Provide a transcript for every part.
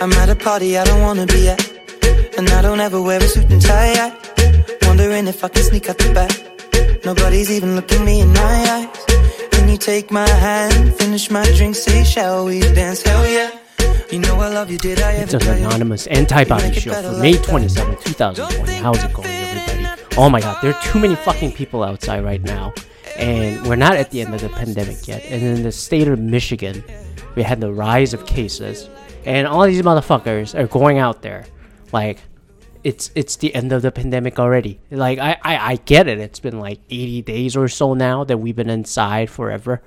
I'm at a party I don't wanna be at. And I don't ever wear a suit and tie. I wondering if I can sneak out the back. Nobody's even looking me in my eyes. Can you take my hand, finish my drink, say, shall we dance? Hell yeah. You know I love you, did I It's an anonymous antibody show for May that. 27, 2020. How's it going, everybody? Oh my god, there are too many fucking people outside right now. And we're not at the end of the pandemic yet. And in the state of Michigan, we had the rise of cases. And all these motherfuckers are going out there like it's it's the end of the pandemic already. Like I, I, I get it. It's been like 80 days or so now that we've been inside forever.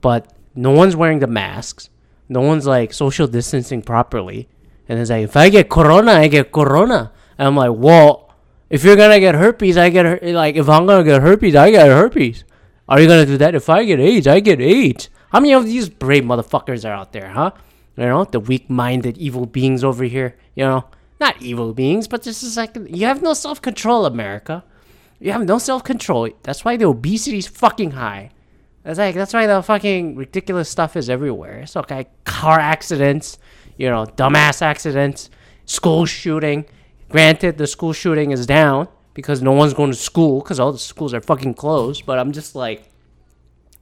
But no one's wearing the masks. No one's like social distancing properly. And it's like, if I get corona, I get corona. And I'm like, well, if you're gonna get herpes, I get her- like if I'm gonna get herpes, I get herpes. Are you gonna do that? If I get AIDS, I get AIDS. How many of these brave motherfuckers are out there, huh? You know, the weak-minded evil beings over here. You know, not evil beings, but this is like you have no self-control, America. You have no self-control. That's why the obesity's fucking high. That's like that's why the fucking ridiculous stuff is everywhere. It's okay, car accidents, you know, dumbass accidents, school shooting. Granted, the school shooting is down because no one's going to school because all the schools are fucking closed. But I'm just like,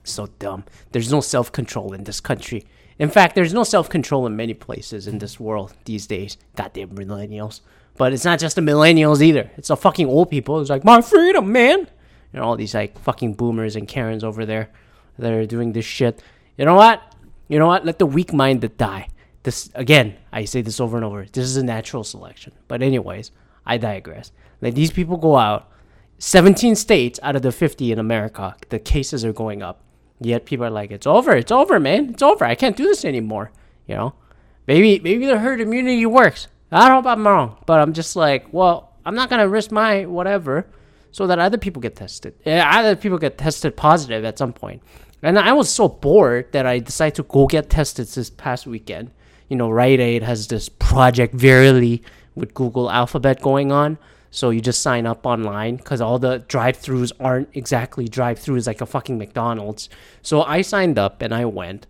so dumb. There's no self control in this country. In fact, there's no self control in many places in this world these days. Goddamn millennials. But it's not just the millennials either. It's the fucking old people. It's like, my freedom, man. You know, all these like fucking boomers and Karens over there that are doing this shit. You know what? You know what? Let the weak minded die. This again, I say this over and over. This is a natural selection. But anyways, I digress. Let these people go out. 17 states out of the 50 in America, the cases are going up. Yet people are like, it's over, it's over, man, it's over. I can't do this anymore. You know, maybe maybe the herd immunity works. I don't know if I'm wrong, but I'm just like, well, I'm not gonna risk my whatever so that other people get tested. Yeah, other people get tested positive at some point. And I was so bored that I decided to go get tested this past weekend. You know, Rite Aid has this Project Verily with Google Alphabet going on. So you just sign up online because all the drive-throughs aren't exactly drive-throughs like a fucking McDonald's. So I signed up and I went.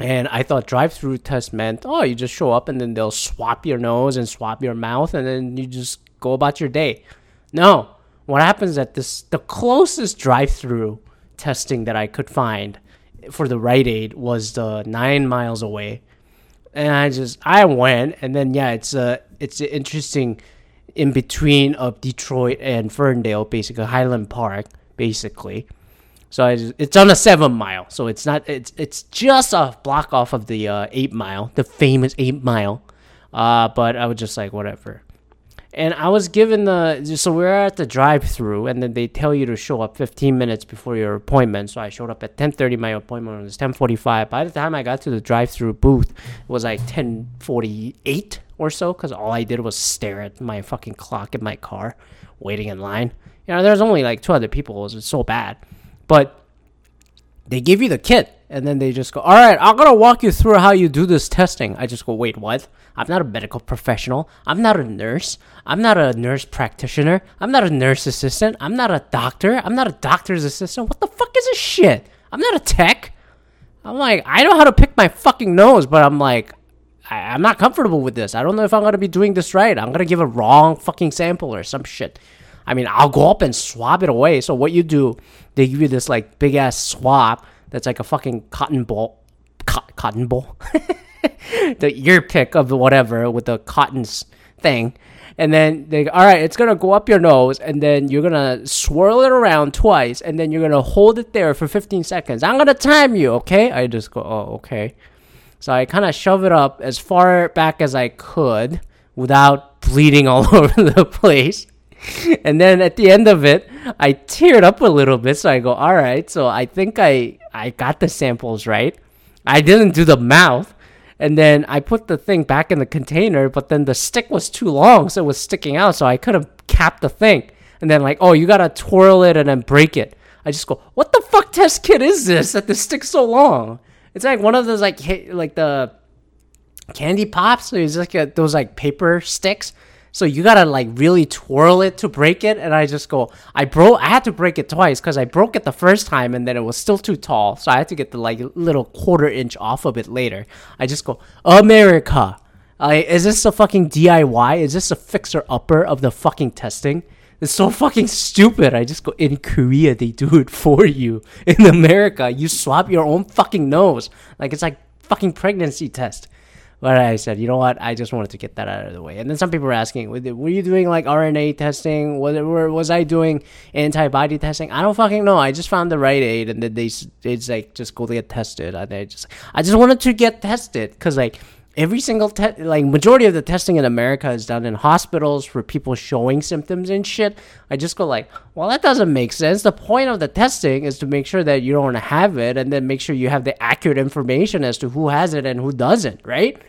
And I thought drive-through test meant, oh, you just show up and then they'll swap your nose and swap your mouth and then you just go about your day. No, what happens at this the closest drive-through testing that I could find for the Rite Aid was the nine miles away, and I just I went and then yeah, it's a it's a interesting in between of Detroit and Ferndale, basically Highland Park, basically. So it's on a seven mile, so it's not it's it's just a block off of the uh, eight mile, the famous eight mile. Uh, but I was just like whatever. And I was given the so we are at the drive-through, and then they tell you to show up 15 minutes before your appointment. So I showed up at 10:30. My appointment was 10:45. By the time I got to the drive-through booth, it was like 10:48 or so, because all I did was stare at my fucking clock in my car, waiting in line. You know, there's only like two other people. It was so bad, but they give you the kit and then they just go all right i'm gonna walk you through how you do this testing. I just go wait what? I'm not a medical professional. I'm not a nurse. I'm not a nurse practitioner. I'm not a nurse assistant. I'm not a doctor. I'm not a doctor's assistant. What the fuck is this shit? I'm not a tech. I'm like i know how to pick my fucking nose but i'm like I, i'm not comfortable with this i don't know if i'm gonna be doing this right i'm gonna give a wrong fucking sample or some shit I mean, I'll go up and swab it away. So what you do, they give you this like big ass swab that's like a fucking cotton ball, co- cotton ball, the ear pick of whatever with the cotton thing, and then they all right, it's gonna go up your nose, and then you're gonna swirl it around twice, and then you're gonna hold it there for 15 seconds. I'm gonna time you, okay? I just go, oh, okay. So I kind of shove it up as far back as I could without bleeding all over the place. And then at the end of it, I teared up a little bit. So I go, all right. So I think I, I got the samples right. I didn't do the mouth. And then I put the thing back in the container, but then the stick was too long. So it was sticking out. So I could have capped the thing. And then, like, oh, you got to twirl it and then break it. I just go, what the fuck test kit is this that the stick's so long? It's like one of those, like, hi- like the candy pops. It's like a, those like paper sticks. So you gotta like really twirl it to break it. And I just go, I broke. I had to break it twice because I broke it the first time and then it was still too tall. So I had to get the like little quarter inch off of it later. I just go, America, is this a fucking DIY? Is this a fixer upper of the fucking testing? It's so fucking stupid. I just go in Korea, they do it for you. In America, you swab your own fucking nose. Like it's like fucking pregnancy test. But I said, you know what? I just wanted to get that out of the way. And then some people were asking, were you doing like RNA testing? Was, was I doing antibody testing? I don't fucking know. I just found the Rite Aid, and then they it's like just go get tested. And I just I just wanted to get tested because like every single te- like majority of the testing in America is done in hospitals for people showing symptoms and shit. I just go like, well, that doesn't make sense. The point of the testing is to make sure that you don't have it, and then make sure you have the accurate information as to who has it and who doesn't, right?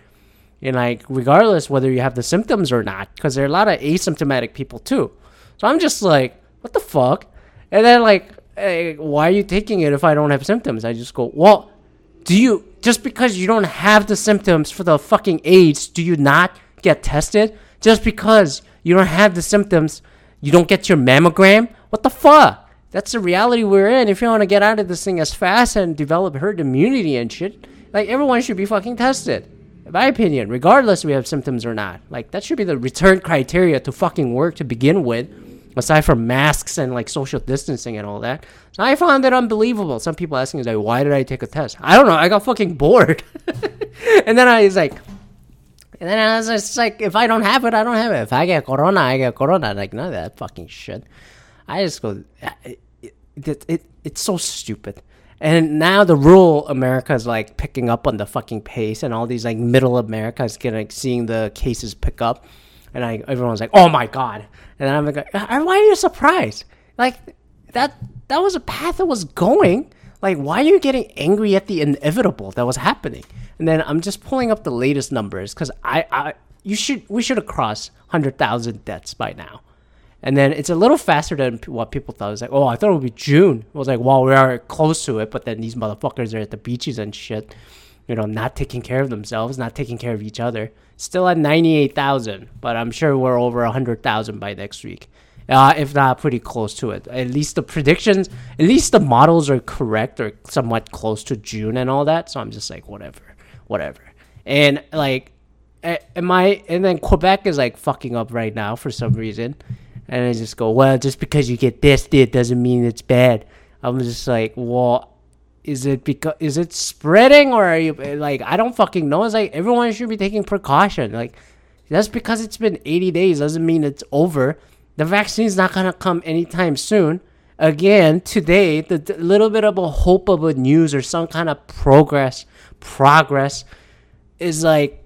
And like, regardless whether you have the symptoms or not, because there are a lot of asymptomatic people too. So I'm just like, what the fuck? And then like, hey, why are you taking it if I don't have symptoms? I just go, well, do you just because you don't have the symptoms for the fucking AIDS, do you not get tested? Just because you don't have the symptoms, you don't get your mammogram? What the fuck? That's the reality we're in. If you want to get out of this thing as fast and develop herd immunity and shit, like everyone should be fucking tested. In my opinion, regardless we have symptoms or not. Like that should be the return criteria to fucking work to begin with aside from masks and like social distancing and all that. So I found that unbelievable. Some people asking me, like, why did I take a test? I don't know. I got fucking bored. and then I was like, and then I was just like, if I don't have it, I don't have it. If I get corona, I get corona. Like none of that fucking shit. I just go, it, it, it it's so stupid. And now the rural America is like picking up on the fucking pace, and all these like middle America is getting like, seeing the cases pick up and I everyone's like, "Oh my god!" And then I'm like, uh, uh, "Why are you surprised? Like that that was a path that was going. Like, why are you getting angry at the inevitable that was happening?" And then I'm just pulling up the latest numbers because I, I you should we should have crossed hundred thousand deaths by now. And then it's a little faster than what people thought. It was like, oh, I thought it would be June. It was like, well, we are close to it, but then these motherfuckers are at the beaches and shit you know, not taking care of themselves, not taking care of each other. Still at 98,000, but I'm sure we're over 100,000 by next week. Uh, if not pretty close to it. At least the predictions, at least the models are correct or somewhat close to June and all that. So I'm just like, whatever, whatever. And like, am I, and then Quebec is like fucking up right now for some reason. And I just go, well, just because you get tested doesn't mean it's bad. I'm just like, well, is it because is it spreading or are you like I don't fucking know. It's like everyone should be taking precaution. Like just because it's been 80 days doesn't mean it's over. The vaccine's not gonna come anytime soon. Again, today, the, the little bit of a hope of a news or some kind of progress, progress, is like,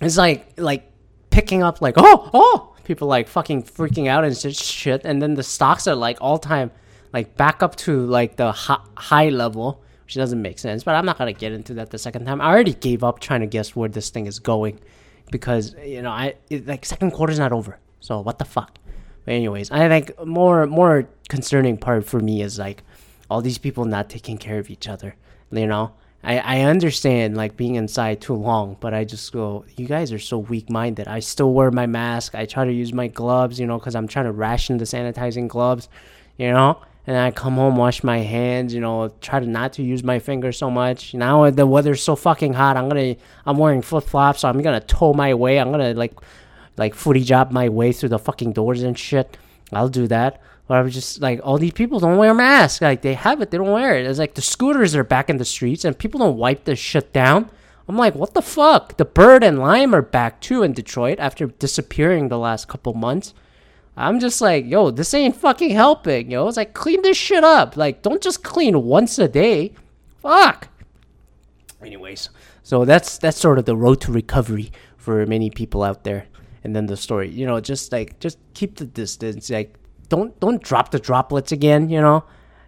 it's like like picking up like oh oh people like fucking freaking out and shit, and then the stocks are like all time like back up to like the high level, which doesn't make sense. But I'm not gonna get into that the second time. I already gave up trying to guess where this thing is going because you know I it, like second quarter's not over. So what the fuck? But anyways, I think more more concerning part for me is like all these people not taking care of each other. You know, I, I understand like being inside too long, but I just go, you guys are so weak minded. I still wear my mask. I try to use my gloves, you know, because I'm trying to ration the sanitizing gloves, you know and I come home, wash my hands, you know, try to not to use my fingers so much. Now the weather's so fucking hot, I'm gonna, I'm wearing flip flops, so I'm gonna toe my way. I'm gonna like, like footy job my way through the fucking doors and shit. I'll do that. But I was just like, all these people don't wear masks. Like they have it, they don't wear it. It's like the scooters are back in the streets and people don't wipe this shit down. I'm like, what the fuck? The bird and lime are back too in Detroit after disappearing the last couple months. I'm just like, yo, this ain't fucking helping, yo. It's like, clean this shit up. Like, don't just clean once a day. Fuck. Anyways, so that's that's sort of the road to recovery for many people out there. And then the story, you know, just like just keep the distance. Like, don't don't drop the droplets again, you know.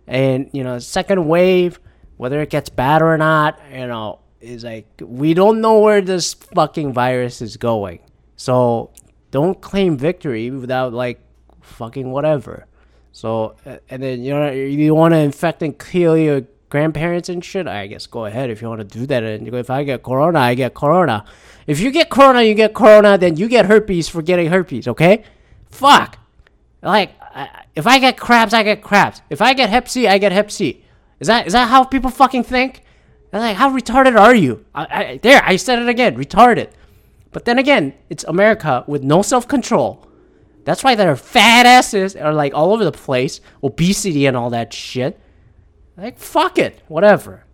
And you know, second wave, whether it gets bad or not, you know, is like we don't know where this fucking virus is going. So don't claim victory without like fucking whatever. So and then you know you want to infect and kill your grandparents and shit. I guess go ahead if you want to do that. And if I get corona, I get corona. If you get corona, you get corona. Then you get herpes for getting herpes. Okay? Fuck. Like if I get crabs, I get crabs. If I get Hep C, I get Hep C. Is that is that how people fucking think? like, how retarded are you? I, I, there, I said it again. Retarded. But then again, it's America with no self control. That's why their fat asses are like all over the place, obesity and all that shit. Like fuck it, whatever.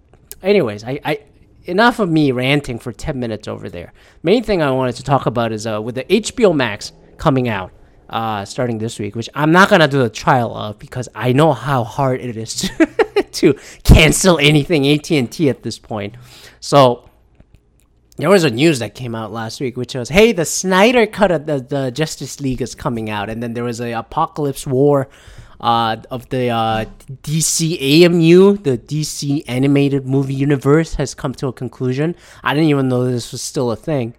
Anyways, I, I enough of me ranting for 10 minutes over there. Main thing I wanted to talk about is uh, with the HBO Max coming out uh, starting this week, which I'm not gonna do the trial of because I know how hard it is to, to cancel anything AT&T at this point. So there was a news that came out last week, which was, "Hey, the Snyder cut of the, the Justice League is coming out," and then there was a Apokolips War uh, of the uh, DC AMU, the DC animated movie universe, has come to a conclusion. I didn't even know this was still a thing,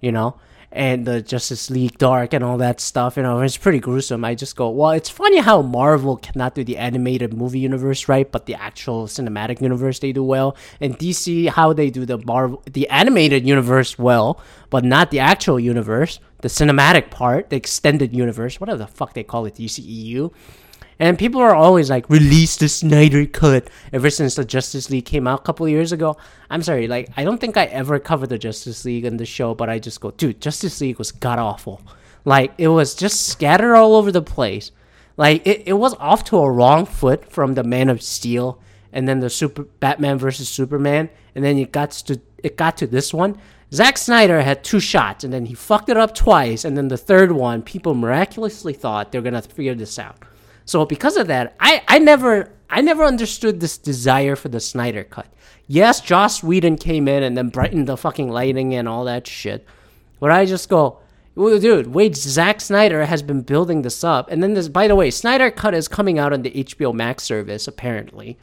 you know and the Justice League Dark and all that stuff. You know, it's pretty gruesome. I just go, well, it's funny how Marvel cannot do the animated movie universe right, but the actual cinematic universe they do well, and DC how they do the Marvel the animated universe well, but not the actual universe, the cinematic part, the extended universe, whatever the fuck they call it, DCEU. And people are always like, release the Snyder Cut ever since the Justice League came out a couple years ago. I'm sorry, like, I don't think I ever covered the Justice League in the show, but I just go, dude, Justice League was god awful. Like, it was just scattered all over the place. Like, it, it was off to a wrong foot from the Man of Steel and then the Super Batman versus Superman, and then it got to it got to this one. Zack Snyder had two shots, and then he fucked it up twice, and then the third one, people miraculously thought they're gonna figure this out. So because of that, I, I never I never understood this desire for the Snyder cut. Yes, Joss Whedon came in and then brightened the fucking lighting and all that shit. But I just go, well, dude, wait, Zack Snyder has been building this up. And then this, by the way, Snyder Cut is coming out on the HBO Max service, apparently.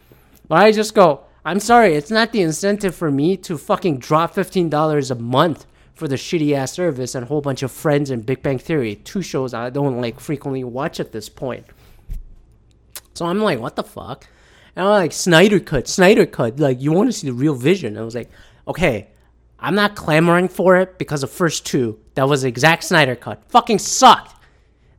But I just go, I'm sorry, it's not the incentive for me to fucking drop $15 a month for the shitty ass service and a whole bunch of Friends and Big Bang Theory, two shows I don't like frequently watch at this point. So I'm like, what the fuck? And I'm like, Snyder cut, Snyder cut. Like, you want to see the real vision? I was like, okay, I'm not clamoring for it because the first two, that was the exact Snyder cut. Fucking sucked.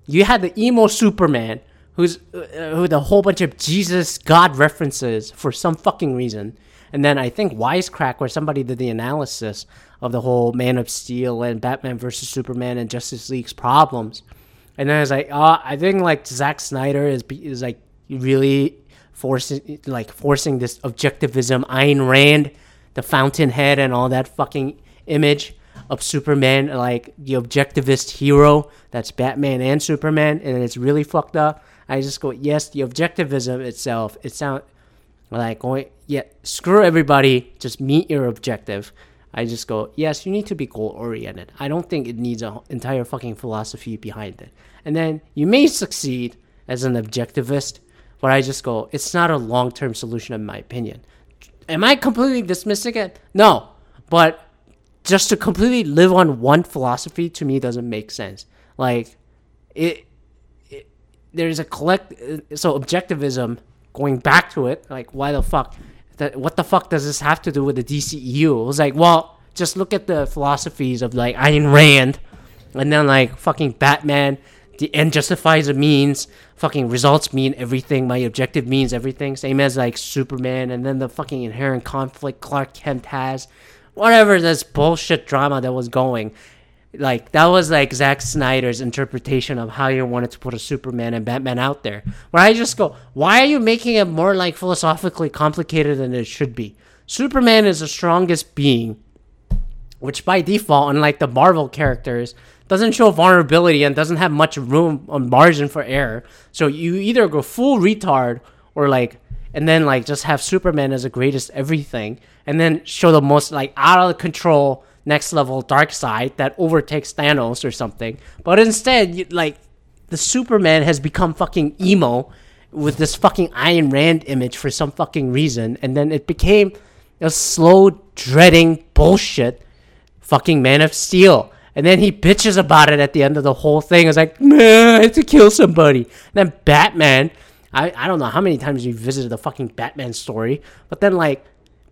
You had the emo Superman, who's uh, with a whole bunch of Jesus God references for some fucking reason. And then I think Wisecrack, where somebody did the analysis of the whole Man of Steel and Batman versus Superman and Justice League's problems. And then I was like, oh, I think like Zack Snyder is is like really forcing like forcing this objectivism Ayn Rand, the fountainhead and all that fucking image of Superman like the objectivist hero that's Batman and Superman and it's really fucked up. I just go, yes, the objectivism itself, it sounds like going, yeah, screw everybody, just meet your objective. I just go, yes, you need to be goal oriented. I don't think it needs an entire fucking philosophy behind it. And then you may succeed as an objectivist, but I just go, it's not a long term solution, in my opinion. Am I completely dismissing it? No. But just to completely live on one philosophy to me doesn't make sense. Like, it, it there's a collect, so objectivism, going back to it, like, why the fuck? That, what the fuck does this have to do with the DCEU? It was like, well, just look at the philosophies of like Ayn Rand, and then like fucking Batman the end justifies the means. Fucking results mean everything. My objective means everything. Same as like Superman, and then the fucking inherent conflict Clark Kent has. Whatever this bullshit drama that was going, like that was like Zack Snyder's interpretation of how you wanted to put a Superman and Batman out there. Where I just go, why are you making it more like philosophically complicated than it should be? Superman is the strongest being, which by default, unlike the Marvel characters, doesn't show vulnerability and doesn't have much room on margin for error. So you either go full retard or like and then like just have Superman as the greatest everything and then show the most like out of control next level dark side that overtakes Thanos or something. But instead, you, like the Superman has become fucking emo with this fucking Ayn Rand image for some fucking reason, and then it became a slow, dreading bullshit fucking Man of Steel. And then he bitches about it at the end of the whole thing. It's like, man, I have to kill somebody. And then Batman, I, I don't know how many times you visited the fucking Batman story, but then like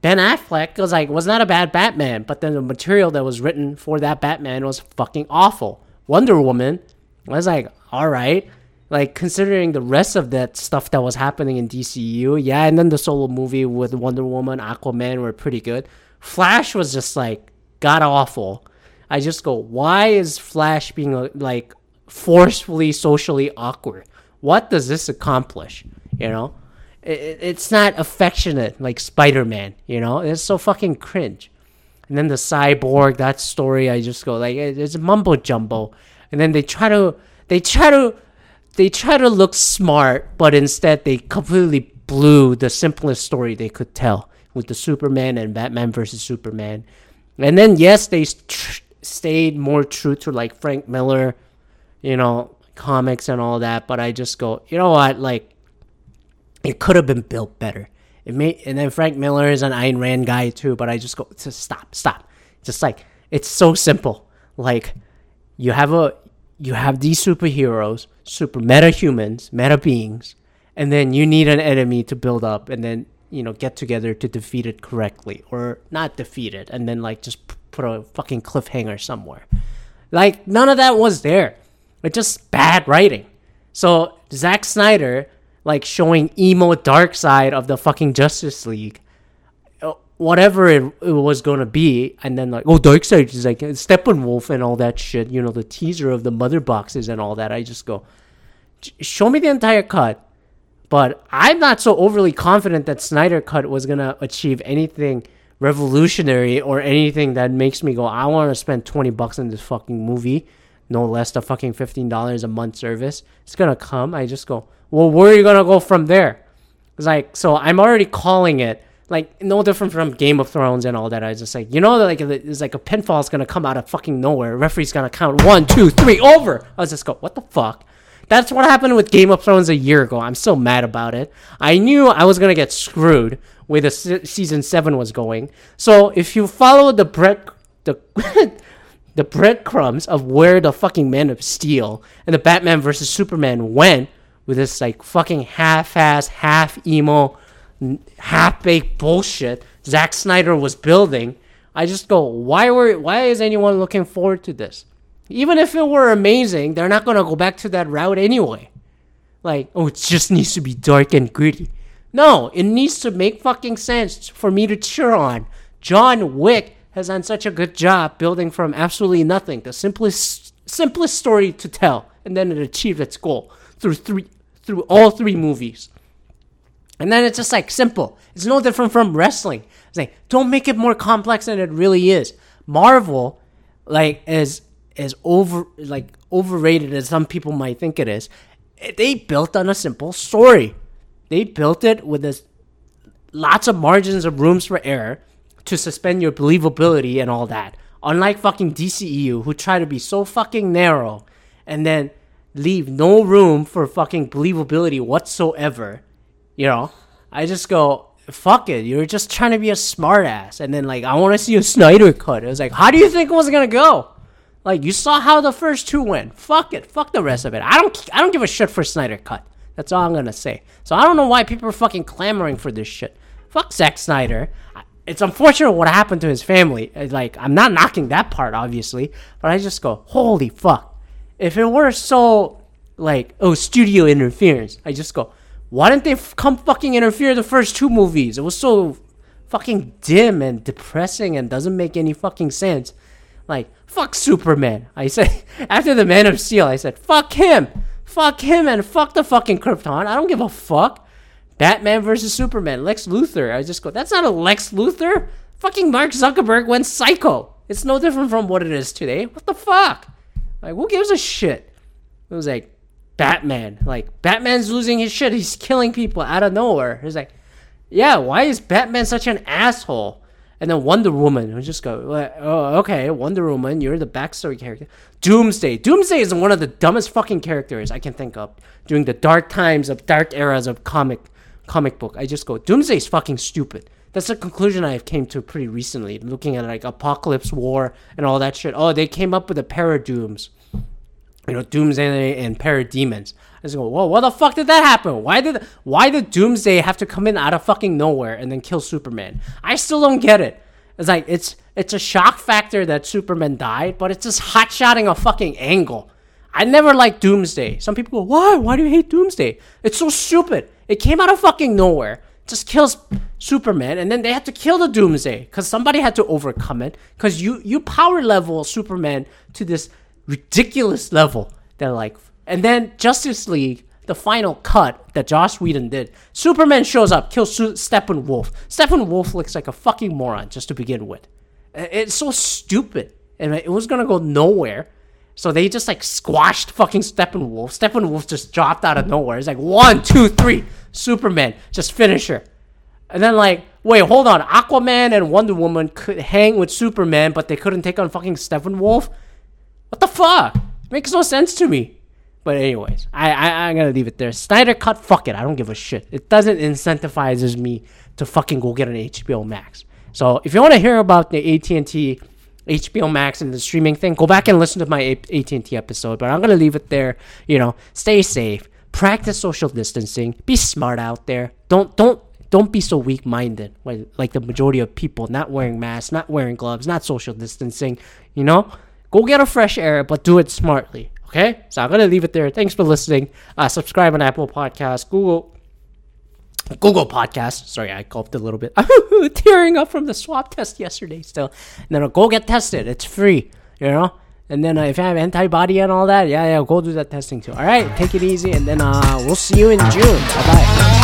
Ben Affleck was like, was not a bad Batman, but then the material that was written for that Batman was fucking awful. Wonder Woman was like, all right. Like considering the rest of that stuff that was happening in DCU, yeah, and then the solo movie with Wonder Woman, Aquaman were pretty good. Flash was just like god awful. I just go, why is Flash being uh, like forcefully socially awkward? What does this accomplish? You know, it, it's not affectionate like Spider Man. You know, it's so fucking cringe. And then the cyborg, that story, I just go like it's mumbo jumbo. And then they try to they try to they try to look smart, but instead they completely blew the simplest story they could tell with the Superman and Batman versus Superman. And then yes, they tr- stayed more true to like Frank Miller, you know, comics and all that. But I just go, you know what, like it could have been built better. It may, and then Frank Miller is an Ayn Rand guy too. But I just go, just stop, stop. Just like it's so simple. Like you have a you have these superheroes, super meta humans, meta beings, and then you need an enemy to build up, and then you know get together to defeat it correctly or not defeat it, and then like just put a fucking cliffhanger somewhere. Like none of that was there. It's just bad writing. So Zack Snyder like showing emo dark side of the fucking Justice League, uh, whatever it, it was gonna be, and then like oh dark side is like Steppenwolf and all that shit. You know the teaser of the mother boxes and all that. I just go, show me the entire cut. But I'm not so overly confident that Snyder Cut was gonna achieve anything revolutionary or anything that makes me go, I want to spend 20 bucks on this fucking movie, no less than fucking $15 a month service. It's gonna come. I just go, well, where are you gonna go from there? It's like, so I'm already calling it like no different from Game of Thrones and all that. I just like, you know, like it's like a pinfall is gonna come out of fucking nowhere. referee's gonna count one, two, three, over. I was just go, what the fuck? That's what happened with Game of Thrones a year ago. I'm so mad about it. I knew I was gonna get screwed where the se- season seven was going. So if you follow the bread the the breadcrumbs of where the fucking Man of Steel and the Batman versus Superman went with this like fucking half-ass, half emo, half-baked bullshit Zack Snyder was building, I just go, why were why is anyone looking forward to this? Even if it were amazing, they're not gonna go back to that route anyway. Like, oh, it just needs to be dark and gritty. No, it needs to make fucking sense for me to cheer on. John Wick has done such a good job building from absolutely nothing, the simplest simplest story to tell, and then it achieved its goal through three through all three movies. And then it's just like simple. It's no different from wrestling. It's like don't make it more complex than it really is. Marvel, like, is as over like overrated as some people might think it is. They built on a simple story. They built it with this lots of margins of rooms for error to suspend your believability and all that. Unlike fucking DCEU, who try to be so fucking narrow and then leave no room for fucking believability whatsoever. You know, I just go, fuck it. You're just trying to be a smartass. And then, like, I want to see a Snyder cut. It was like, how do you think it was going to go? Like you saw how the first two went. Fuck it. Fuck the rest of it. I don't I don't give a shit for Snyder cut. That's all I'm gonna say. So I don't know why people are fucking clamoring for this shit. Fuck Zack Snyder. It's unfortunate what happened to his family. Uh, like I'm not knocking that part, obviously, but I just go, holy fuck. If it were so like oh studio interference, I just go, why didn't they f- come fucking interfere the first two movies? It was so fucking dim and depressing and doesn't make any fucking sense. Like, fuck Superman. I said, after the Man of Steel, I said, fuck him. Fuck him and fuck the fucking Krypton. I don't give a fuck. Batman versus Superman. Lex Luthor. I just go, that's not a Lex Luthor. Fucking Mark Zuckerberg went psycho. It's no different from what it is today. What the fuck? Like, who gives a shit? It was like, Batman. Like, Batman's losing his shit. He's killing people out of nowhere. It's like, yeah, why is Batman such an asshole? And then Wonder Woman, I just go, oh, okay, Wonder Woman, you're the backstory character. Doomsday. Doomsday is one of the dumbest fucking characters I can think of during the dark times of dark eras of comic comic book. I just go, Doomsday is fucking stupid. That's a conclusion I have came to pretty recently, looking at like Apokolips War and all that shit. Oh, they came up with the Paradooms. You know, Doomsday and Parademons. I just go, whoa, what the fuck did that happen? Why did why did Doomsday have to come in out of fucking nowhere and then kill Superman? I still don't get it. It's like it's it's a shock factor that Superman died, but it's just hot shotting a fucking angle. I never liked Doomsday. Some people go, why? Why do you hate Doomsday? It's so stupid. It came out of fucking nowhere. just kills Superman, and then they had to kill the Doomsday because somebody had to overcome it. Because you you power level Superman to this ridiculous level that like, and then Justice League, the final cut that Joss Whedon did, Superman shows up, kills Su- Steppenwolf. Steppenwolf looks like a fucking moron just to begin with. It's so stupid, and it was gonna go nowhere. So they just like squashed fucking Steppenwolf. Steppenwolf just dropped out of nowhere. It's like one, two, three. Superman, just finish her. And then like, wait, hold on. Aquaman and Wonder Woman could hang with Superman, but they couldn't take on fucking Steppenwolf. What the fuck? Makes no sense to me. But anyways, I, I I'm gonna leave it there. Snyder cut, fuck it. I don't give a shit. It doesn't incentivizes me to fucking go get an HBO Max. So if you want to hear about the AT and T HBO Max and the streaming thing, go back and listen to my AT and T episode. But I'm gonna leave it there. You know, stay safe, practice social distancing, be smart out there. Don't don't don't be so weak minded like the majority of people not wearing masks, not wearing gloves, not social distancing. You know, go get a fresh air, but do it smartly. Okay, so I'm gonna leave it there. Thanks for listening. Uh, subscribe on Apple Podcasts, Google. Google Podcast. Sorry, I gulped a little bit. I'm tearing up from the swab test yesterday still. And then go get tested. It's free, you know? And then uh, if you have antibody and all that, yeah, yeah, go do that testing too. All right, take it easy. And then uh, we'll see you in June. Bye bye.